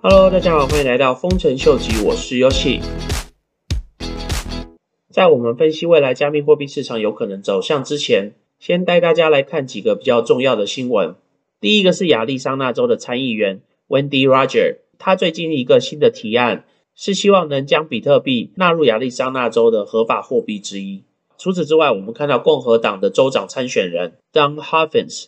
Hello，大家好，欢迎来到丰臣秀吉，我是 Yoshi。在我们分析未来加密货币市场有可能走向之前，先带大家来看几个比较重要的新闻。第一个是亚利桑那州的参议员 Wendy Roger，他最近一个新的提案是希望能将比特币纳入亚利桑那州的合法货币之一。除此之外，我们看到共和党的州长参选人 Don Huffins，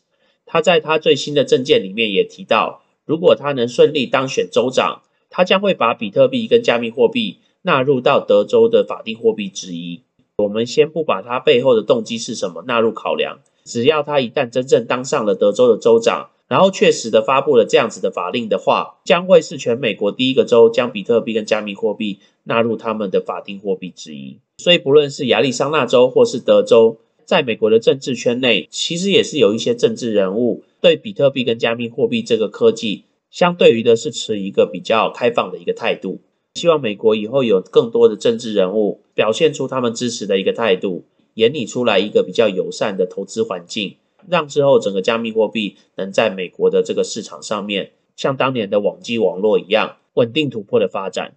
他在他最新的政见里面也提到。如果他能顺利当选州长，他将会把比特币跟加密货币纳入到德州的法定货币之一。我们先不把他背后的动机是什么纳入考量，只要他一旦真正当上了德州的州长，然后确实的发布了这样子的法令的话，将会是全美国第一个州将比特币跟加密货币纳入他们的法定货币之一。所以不论是亚利桑那州或是德州，在美国的政治圈内，其实也是有一些政治人物。对比特币跟加密货币这个科技，相对于的是持一个比较开放的一个态度。希望美国以后有更多的政治人物表现出他们支持的一个态度，演拟出来一个比较友善的投资环境，让之后整个加密货币能在美国的这个市场上面，像当年的网际网络一样稳定突破的发展。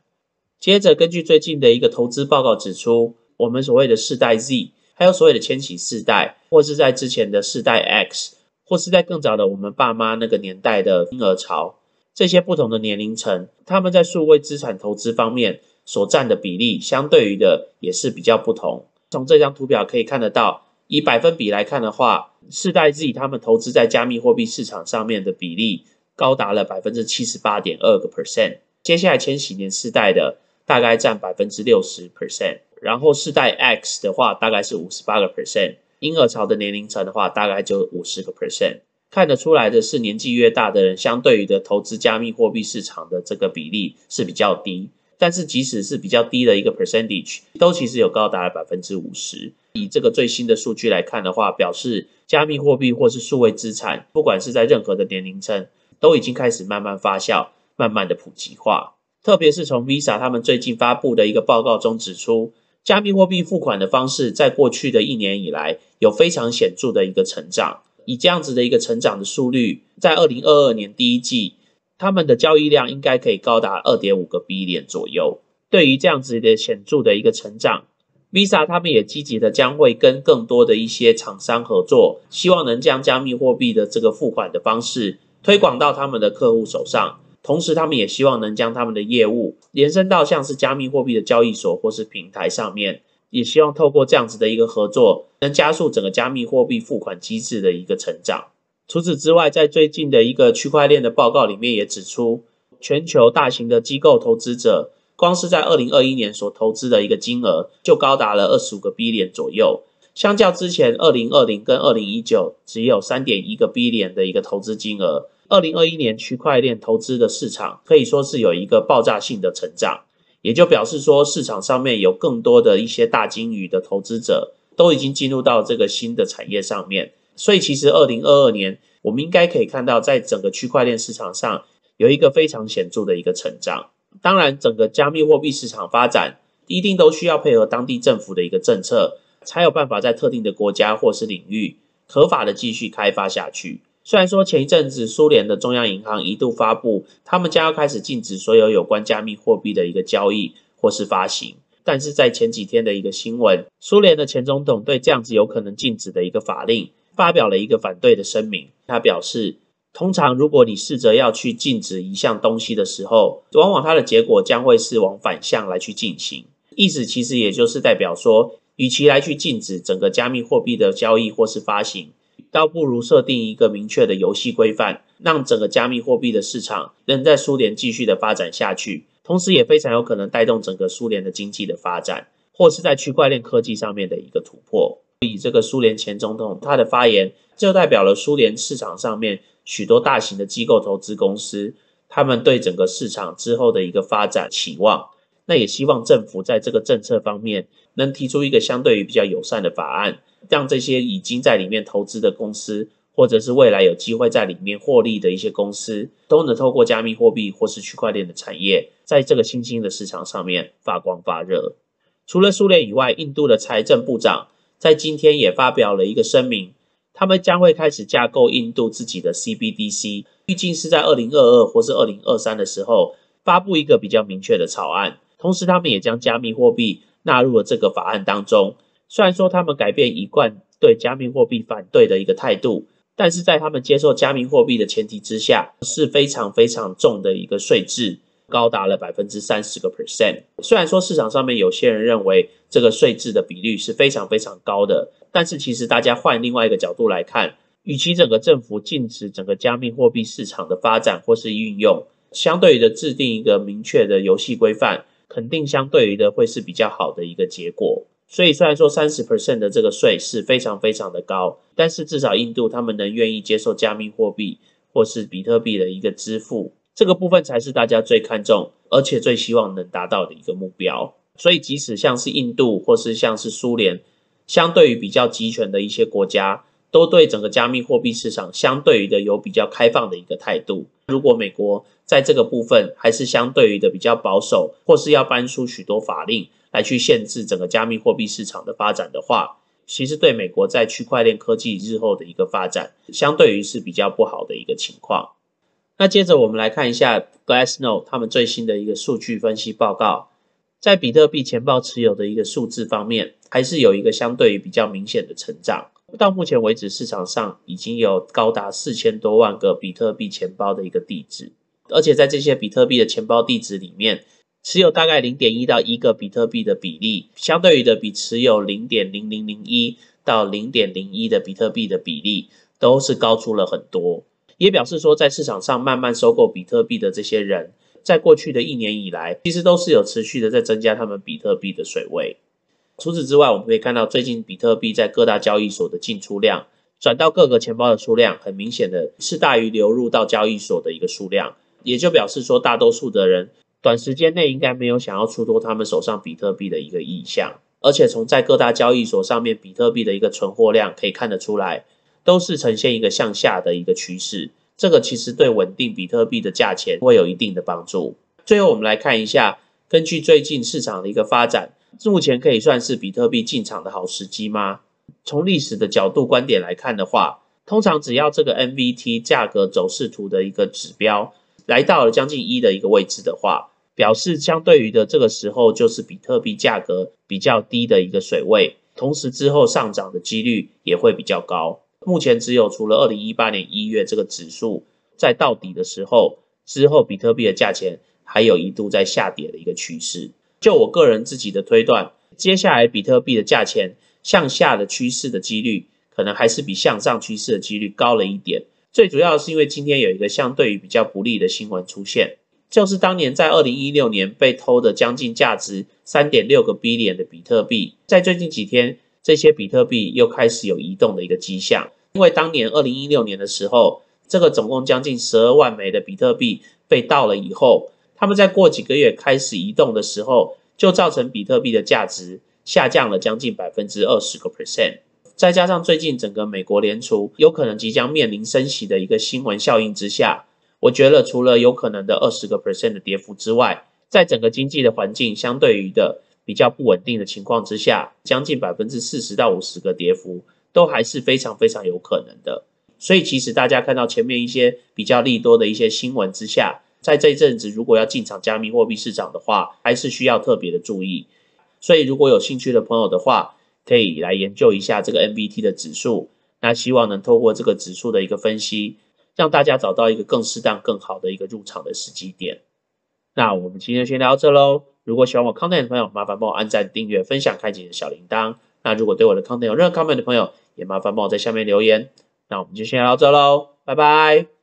接着，根据最近的一个投资报告指出，我们所谓的世代 Z，还有所谓的千禧世代，或是在之前的世代 X。或是在更早的我们爸妈那个年代的婴儿潮，这些不同的年龄层，他们在数位资产投资方面所占的比例，相对于的也是比较不同。从这张图表可以看得到，以百分比来看的话，世代 Z 他们投资在加密货币市场上面的比例高达了百分之七十八点二个 percent。接下来千禧年世代的大概占百分之六十 percent，然后世代 X 的话大概是五十八个 percent。婴儿潮的年龄层的话，大概就五十个 percent，看得出来的是，年纪越大的人，相对于的投资加密货币市场的这个比例是比较低。但是即使是比较低的一个 percentage，都其实有高达了百分之五十。以这个最新的数据来看的话，表示加密货币或是数位资产，不管是在任何的年龄层，都已经开始慢慢发酵，慢慢的普及化。特别是从 Visa 他们最近发布的一个报告中指出。加密货币付款的方式，在过去的一年以来有非常显著的一个成长。以这样子的一个成长的速率，在二零二二年第一季，他们的交易量应该可以高达二点五个 B 点左右。对于这样子的显著的一个成长，Visa 他们也积极的将会跟更多的一些厂商合作，希望能将加密货币的这个付款的方式推广到他们的客户手上。同时，他们也希望能将他们的业务延伸到像是加密货币的交易所或是平台上面，也希望透过这样子的一个合作，能加速整个加密货币付款机制的一个成长。除此之外，在最近的一个区块链的报告里面也指出，全球大型的机构投资者，光是在二零二一年所投资的一个金额就高达了二十五个 B 点左右，相较之前二零二零跟二零一九只有三点一个 B 点的一个投资金额。二零二一年区块链投资的市场可以说是有一个爆炸性的成长，也就表示说市场上面有更多的一些大金鱼的投资者都已经进入到这个新的产业上面，所以其实二零二二年我们应该可以看到，在整个区块链市场上有一个非常显著的一个成长。当然，整个加密货币市场发展一定都需要配合当地政府的一个政策，才有办法在特定的国家或是领域合法的继续开发下去。虽然说前一阵子苏联的中央银行一度发布，他们将要开始禁止所有有关加密货币的一个交易或是发行，但是在前几天的一个新闻，苏联的前总统对这样子有可能禁止的一个法令发表了一个反对的声明。他表示，通常如果你试着要去禁止一项东西的时候，往往它的结果将会是往反向来去进行。意思其实也就是代表说，与其来去禁止整个加密货币的交易或是发行。倒不如设定一个明确的游戏规范，让整个加密货币的市场能在苏联继续的发展下去，同时也非常有可能带动整个苏联的经济的发展，或是在区块链科技上面的一个突破。以这个苏联前总统他的发言，就代表了苏联市场上面许多大型的机构投资公司，他们对整个市场之后的一个发展期望。那也希望政府在这个政策方面能提出一个相对于比较友善的法案。让这些已经在里面投资的公司，或者是未来有机会在里面获利的一些公司，都能透过加密货币或是区块链的产业，在这个新兴的市场上面发光发热。除了苏联以外，印度的财政部长在今天也发表了一个声明，他们将会开始架构印度自己的 CBDC，预计是在二零二二或是二零二三的时候发布一个比较明确的草案，同时他们也将加密货币纳入了这个法案当中。虽然说他们改变一贯对加密货币反对的一个态度，但是在他们接受加密货币的前提之下，是非常非常重的一个税制。高达了百分之三十个 percent。虽然说市场上面有些人认为这个税制的比率是非常非常高的，但是其实大家换另外一个角度来看，与其整个政府禁止整个加密货币市场的发展或是运用，相对于的制定一个明确的游戏规范，肯定相对于的会是比较好的一个结果。所以虽然说三十 percent 的这个税是非常非常的高，但是至少印度他们能愿意接受加密货币或是比特币的一个支付。这个部分才是大家最看重，而且最希望能达到的一个目标。所以，即使像是印度或是像是苏联，相对于比较集权的一些国家，都对整个加密货币市场相对于的有比较开放的一个态度。如果美国在这个部分还是相对于的比较保守，或是要搬出许多法令来去限制整个加密货币市场的发展的话，其实对美国在区块链科技日后的一个发展，相对于是比较不好的一个情况。那接着我们来看一下 Glassnode 他们最新的一个数据分析报告，在比特币钱包持有的一个数字方面，还是有一个相对于比较明显的成长。到目前为止，市场上已经有高达四千多万个比特币钱包的一个地址，而且在这些比特币的钱包地址里面，持有大概零点一到一个比特币的比例，相对于的比持有零点零零零一到零点零一的比特币的比例，都是高出了很多。也表示说，在市场上慢慢收购比特币的这些人，在过去的一年以来，其实都是有持续的在增加他们比特币的水位。除此之外，我们可以看到，最近比特币在各大交易所的进出量，转到各个钱包的数量，很明显的是大于流入到交易所的一个数量，也就表示说，大多数的人短时间内应该没有想要出脱他们手上比特币的一个意向。而且从在各大交易所上面比特币的一个存货量可以看得出来。都是呈现一个向下的一个趋势，这个其实对稳定比特币的价钱会有一定的帮助。最后，我们来看一下，根据最近市场的一个发展，目前可以算是比特币进场的好时机吗？从历史的角度观点来看的话，通常只要这个 MVT 价格走势图的一个指标来到了将近一的一个位置的话，表示相对于的这个时候就是比特币价格比较低的一个水位，同时之后上涨的几率也会比较高。目前只有除了二零一八年一月这个指数在到底的时候之后，比特币的价钱还有一度在下跌的一个趋势。就我个人自己的推断，接下来比特币的价钱向下的趋势的几率，可能还是比向上趋势的几率高了一点。最主要是因为今天有一个相对于比较不利的新闻出现，就是当年在二零一六年被偷的将近价值三点六个 billion 的比特币，在最近几天。这些比特币又开始有移动的一个迹象，因为当年二零一六年的时候，这个总共将近十二万枚的比特币被盗了以后，他们在过几个月开始移动的时候，就造成比特币的价值下降了将近百分之二十个 percent。再加上最近整个美国联储有可能即将面临升息的一个新闻效应之下，我觉得除了有可能的二十个 percent 的跌幅之外，在整个经济的环境相对于的。比较不稳定的情况之下，将近百分之四十到五十个跌幅都还是非常非常有可能的。所以其实大家看到前面一些比较利多的一些新闻之下，在这一阵子如果要进场加密货币市场的话，还是需要特别的注意。所以如果有兴趣的朋友的话，可以来研究一下这个 MVT 的指数，那希望能透过这个指数的一个分析，让大家找到一个更适当、更好的一个入场的时机点。那我们今天先聊到这喽。如果喜欢我康泰的朋友，麻烦帮我按赞、订阅、分享、开启小铃铛。那如果对我的康泰有任何 comment 的朋友，也麻烦帮我在下面留言。那我们就先聊到这喽，拜拜。